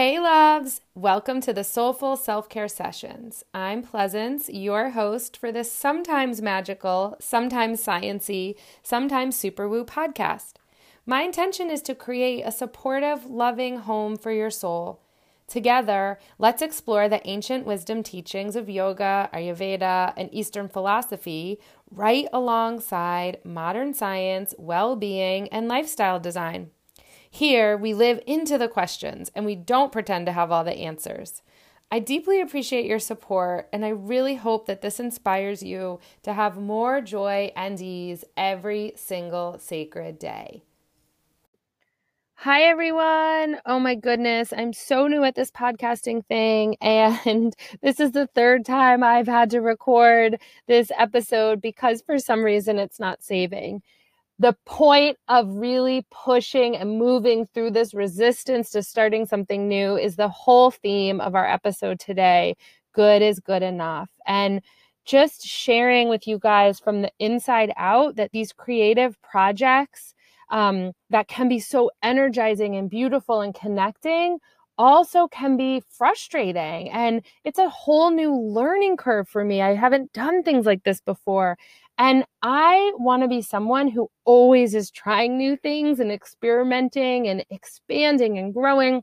Hey, loves! Welcome to the Soulful Self Care Sessions. I'm Pleasance, your host for this sometimes magical, sometimes sciency, sometimes super woo podcast. My intention is to create a supportive, loving home for your soul. Together, let's explore the ancient wisdom teachings of yoga, Ayurveda, and Eastern philosophy right alongside modern science, well being, and lifestyle design. Here, we live into the questions and we don't pretend to have all the answers. I deeply appreciate your support, and I really hope that this inspires you to have more joy and ease every single sacred day. Hi, everyone. Oh my goodness. I'm so new at this podcasting thing. And this is the third time I've had to record this episode because for some reason it's not saving the point of really pushing and moving through this resistance to starting something new is the whole theme of our episode today. Good is good enough. And just sharing with you guys from the inside out that these creative projects um, that can be so energizing and beautiful and connecting also can be frustrating. And it's a whole new learning curve for me. I haven't done things like this before. And I want to be someone who always is trying new things and experimenting and expanding and growing.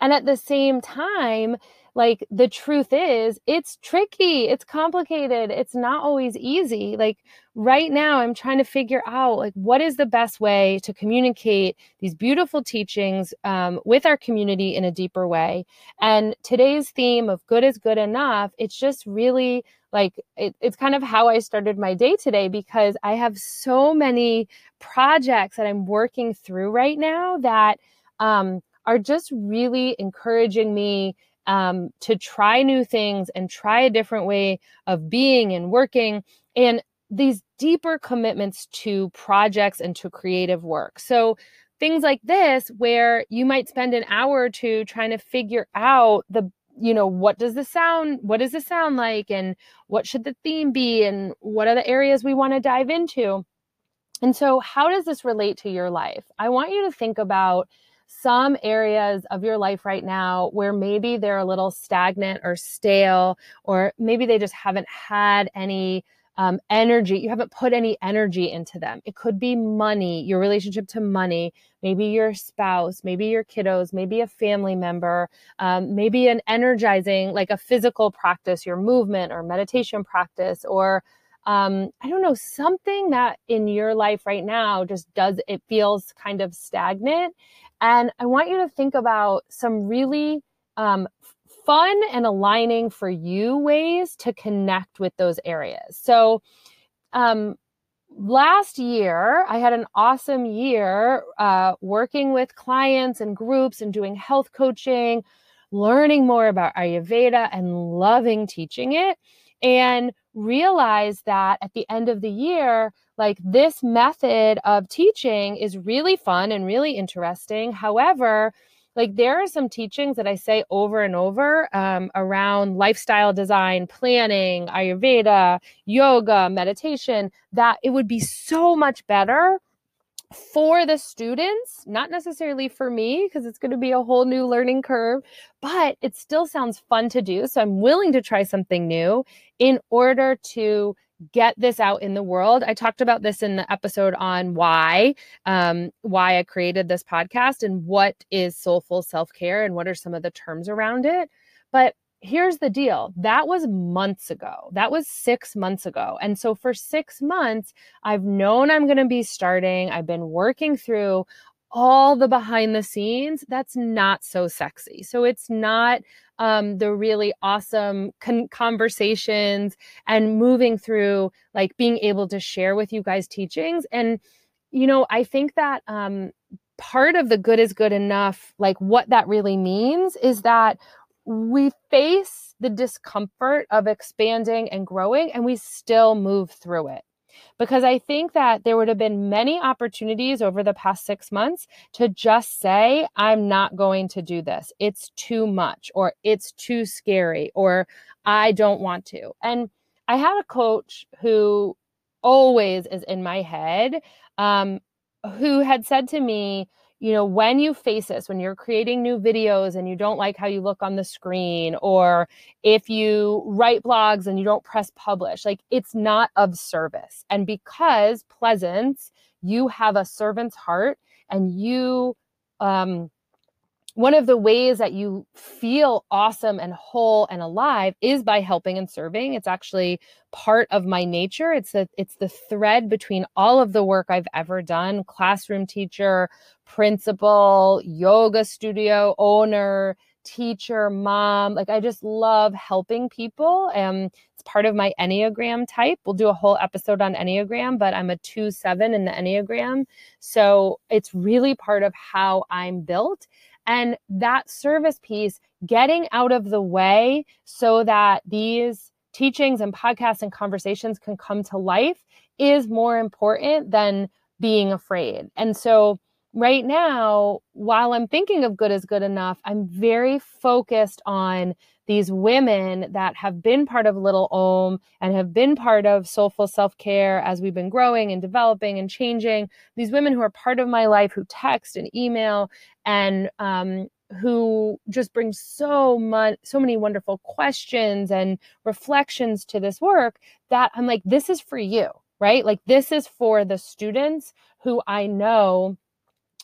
And at the same time, like the truth is, it's tricky, it's complicated, it's not always easy. Like right now, I'm trying to figure out like what is the best way to communicate these beautiful teachings um, with our community in a deeper way. And today's theme of good is good enough, it's just really like it, it's kind of how I started my day today because I have so many projects that I'm working through right now that um, are just really encouraging me um, to try new things and try a different way of being and working and these deeper commitments to projects and to creative work. So things like this where you might spend an hour or two trying to figure out the you know what does the sound what does the sound like and what should the theme be and what are the areas we want to dive into? And so how does this relate to your life? I want you to think about some areas of your life right now where maybe they're a little stagnant or stale or maybe they just haven't had any um, energy. You haven't put any energy into them. It could be money, your relationship to money, maybe your spouse, maybe your kiddos, maybe a family member, um, maybe an energizing, like a physical practice, your movement or meditation practice, or um, I don't know, something that in your life right now just does, it feels kind of stagnant. And I want you to think about some really um, fun and aligning for you ways to connect with those areas. So, um, last year, I had an awesome year uh, working with clients and groups and doing health coaching, learning more about Ayurveda and loving teaching it. And realized that at the end of the year, like this method of teaching is really fun and really interesting. However, like there are some teachings that I say over and over um, around lifestyle design, planning, Ayurveda, yoga, meditation, that it would be so much better for the students, not necessarily for me, because it's going to be a whole new learning curve, but it still sounds fun to do. So I'm willing to try something new in order to get this out in the world. I talked about this in the episode on why, um, why I created this podcast and what is soulful self care and what are some of the terms around it. But here's the deal that was months ago. That was six months ago. And so for six months, I've known I'm going to be starting, I've been working through all the behind the scenes that's not so sexy. So it's not um, the really awesome con- conversations and moving through like being able to share with you guys teachings. And you know i think that um, part of the good is good enough like what that really means is that we face the discomfort of expanding and growing and we still move through it because I think that there would have been many opportunities over the past six months to just say, I'm not going to do this. It's too much, or it's too scary, or I don't want to. And I had a coach who always is in my head um, who had said to me, you know, when you face this, when you're creating new videos and you don't like how you look on the screen, or if you write blogs and you don't press publish, like it's not of service. And because Pleasance, you have a servant's heart and you, um, one of the ways that you feel awesome and whole and alive is by helping and serving. It's actually part of my nature. It's the it's the thread between all of the work i've ever done classroom teacher principal yoga studio owner teacher mom. Like i just love helping people and it's part of my enneagram type. We'll do a whole episode on enneagram but i'm a 2 7 in the enneagram. So it's really part of how i'm built. And that service piece, getting out of the way so that these teachings and podcasts and conversations can come to life is more important than being afraid. And so, right now, while I'm thinking of good as good enough, I'm very focused on these women that have been part of Little Om and have been part of Soulful Self Care as we've been growing and developing and changing. These women who are part of my life who text and email and um, who just bring so much so many wonderful questions and reflections to this work that I'm like this is for you right like this is for the students who I know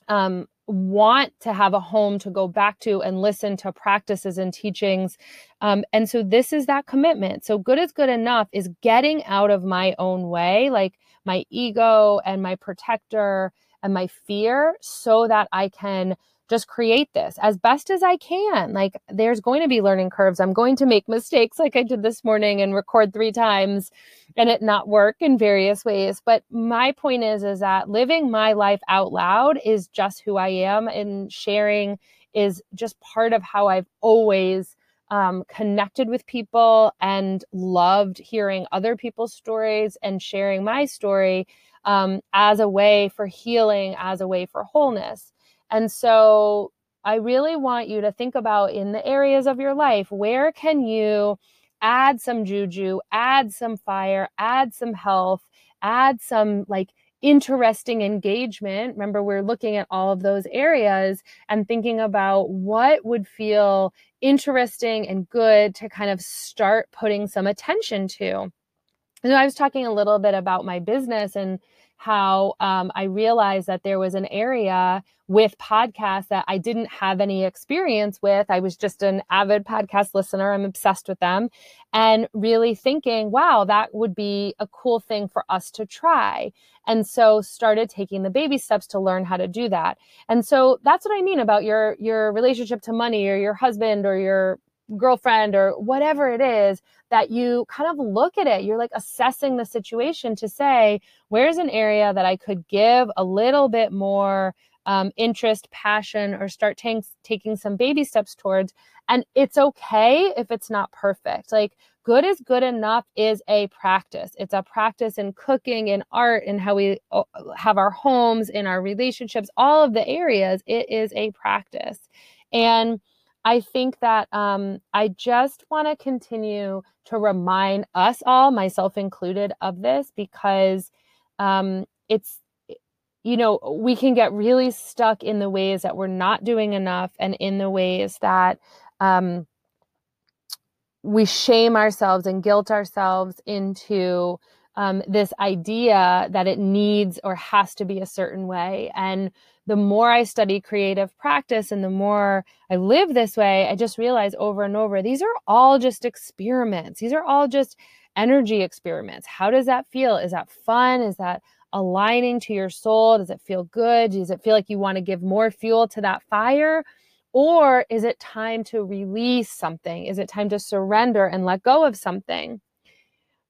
um, want to have a home to go back to and listen to practices and teachings. Um, and so this is that commitment. So good is good enough is getting out of my own way, like my ego and my protector and my fear, so that I can just create this as best as I can. Like there's going to be learning curves. I'm going to make mistakes like I did this morning and record three times and it not work in various ways. But my point is is that living my life out loud is just who I am and sharing is just part of how I've always um, connected with people and loved hearing other people's stories and sharing my story um, as a way for healing, as a way for wholeness. And so I really want you to think about in the areas of your life where can you add some juju, add some fire, add some health, add some like interesting engagement. Remember, we're looking at all of those areas and thinking about what would feel interesting and good to kind of start putting some attention to. And I was talking a little bit about my business and how um, I realized that there was an area with podcasts that I didn't have any experience with. I was just an avid podcast listener. I'm obsessed with them. And really thinking, wow, that would be a cool thing for us to try. And so started taking the baby steps to learn how to do that. And so that's what I mean about your your relationship to money or your husband or your girlfriend or whatever it is that you kind of look at it. You're like assessing the situation to say where's an area that i could give a little bit more um, interest passion or start t- taking some baby steps towards? And it's okay if it's not perfect. Like good is good enough is a practice. It's a practice in cooking in art in how we uh, have our homes in our relationships all of the areas. It is a practice. And I think that um, I just want to continue to remind us all, myself included, of this because um, it's, you know, we can get really stuck in the ways that we're not doing enough and in the ways that um, we shame ourselves and guilt ourselves into um, this idea that it needs or has to be a certain way. And the more I study creative practice and the more I live this way, I just realize over and over these are all just experiments. These are all just energy experiments. How does that feel? Is that fun? Is that aligning to your soul? Does it feel good? Does it feel like you want to give more fuel to that fire? Or is it time to release something? Is it time to surrender and let go of something?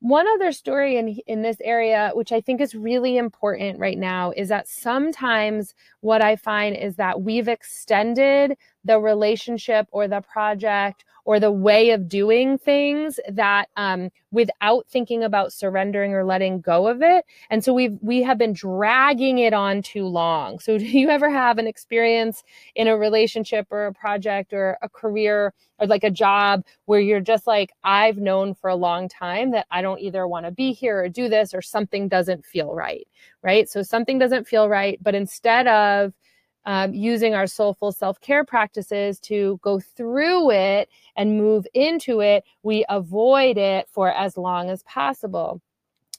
One other story in in this area which I think is really important right now is that sometimes what I find is that we've extended the relationship or the project or the way of doing things that um, without thinking about surrendering or letting go of it. And so we've we have been dragging it on too long. So do you ever have an experience in a relationship or a project or a career or like a job where you're just like i've known for a long time that i don't either want to be here or do this or something doesn't feel right right? So something doesn't feel right but instead of um, using our soulful self care practices to go through it and move into it, we avoid it for as long as possible.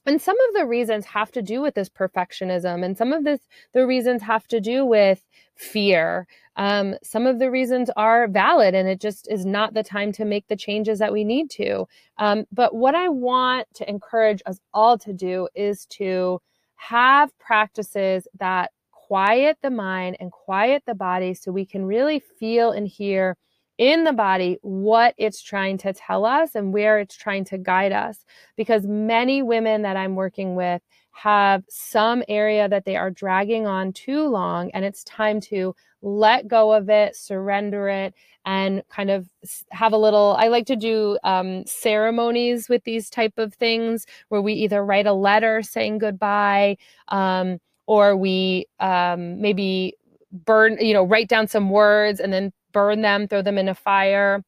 And some of the reasons have to do with this perfectionism, and some of this the reasons have to do with fear. Um, some of the reasons are valid, and it just is not the time to make the changes that we need to. Um, but what I want to encourage us all to do is to have practices that quiet the mind and quiet the body so we can really feel and hear in the body what it's trying to tell us and where it's trying to guide us. Because many women that I'm working with have some area that they are dragging on too long, and it's time to let go of it, surrender it, and kind of have a little. I like to do um, ceremonies with these type of things where we either write a letter saying goodbye. Um, or we um, maybe burn, you know, write down some words and then burn them, throw them in a fire,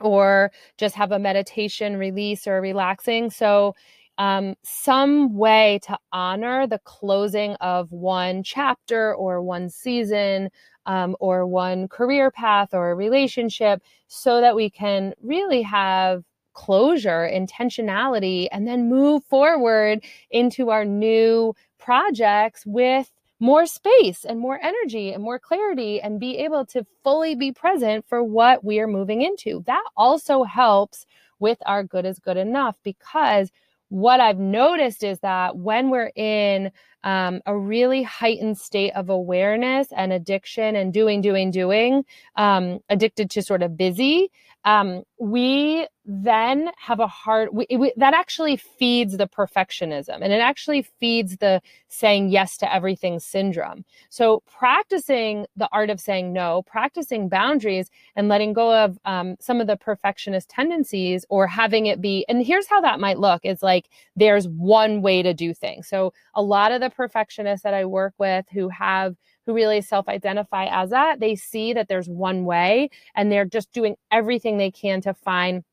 or just have a meditation release or relaxing. So, um, some way to honor the closing of one chapter or one season um, or one career path or a relationship so that we can really have closure, intentionality, and then move forward into our new projects with more space and more energy and more clarity and be able to fully be present for what we are moving into. That also helps with our good is good enough because what I've noticed is that when we're in um, a really heightened state of awareness and addiction and doing, doing, doing, um, addicted to sort of busy, um, we then have a hard we, we, that actually feeds the perfectionism and it actually feeds the saying yes to everything syndrome. So practicing the art of saying no practicing boundaries and letting go of um, some of the perfectionist tendencies or having it be and here's how that might look is like there's one way to do things. So a lot of the perfectionists that i work with who have who really self identify as that, they see that there's one way and they're just doing everything they can to find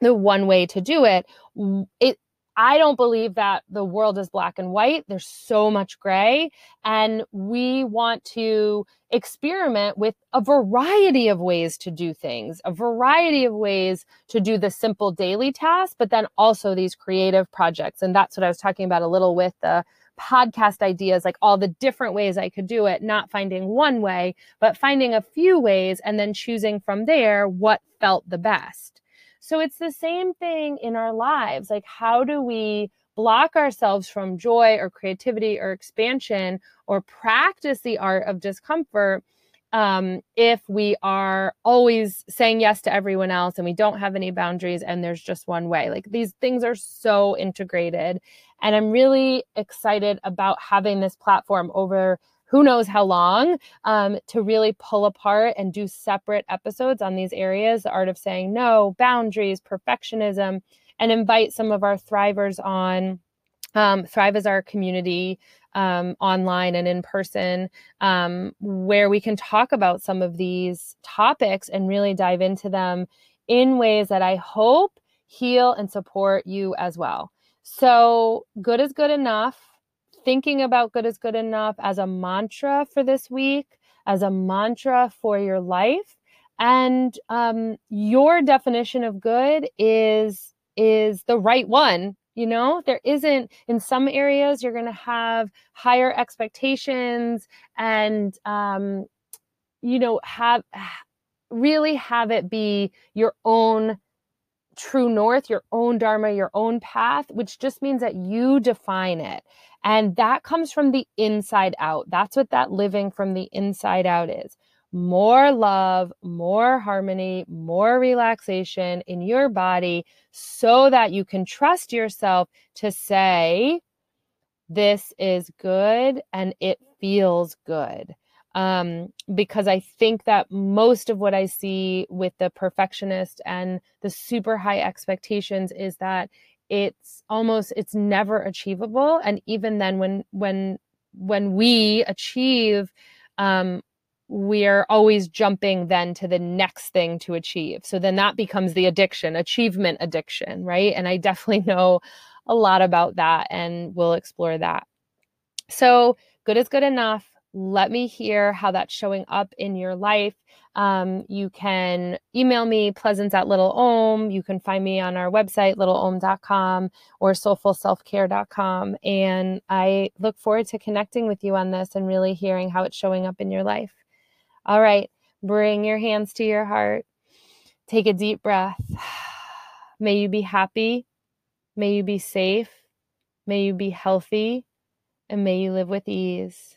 the one way to do it. It I don't believe that the world is black and white. There's so much gray. And we want to experiment with a variety of ways to do things, a variety of ways to do the simple daily tasks, but then also these creative projects. And that's what I was talking about a little with the podcast ideas, like all the different ways I could do it, not finding one way, but finding a few ways and then choosing from there what felt the best. So it's the same thing in our lives. Like, how do we block ourselves from joy or creativity or expansion or practice the art of discomfort? Um, if we are always saying yes to everyone else and we don't have any boundaries and there's just one way. Like these things are so integrated. And I'm really excited about having this platform over who knows how long um, to really pull apart and do separate episodes on these areas the art of saying no, boundaries, perfectionism, and invite some of our thrivers on. Um, Thrive is our community um, online and in person, um, where we can talk about some of these topics and really dive into them in ways that I hope heal and support you as well. So, good is good enough. Thinking about good is good enough as a mantra for this week, as a mantra for your life. And um, your definition of good is is the right one you know there isn't in some areas you're going to have higher expectations and um you know have really have it be your own true north your own dharma your own path which just means that you define it. And that comes from the inside out. That's what that living from the inside out is more love, more harmony, more relaxation in your body so that you can trust yourself to say, This is good and it feels good. Um, because I think that most of what I see with the perfectionist and the super high expectations is that it's almost it's never achievable and even then when when when we achieve um, we're always jumping then to the next thing to achieve. So then that becomes the addiction, achievement addiction, right? And I definitely know a lot about that and we'll explore that. So, good is good enough. let me hear how that's showing up in your life. Um, you can email me, pleasance at Little Om. You can find me on our website, littleom.com or soulfulselfcare.com. And I look forward to connecting with you on this and really hearing how it's showing up in your life. All right, bring your hands to your heart. Take a deep breath. May you be happy. May you be safe. May you be healthy. And may you live with ease.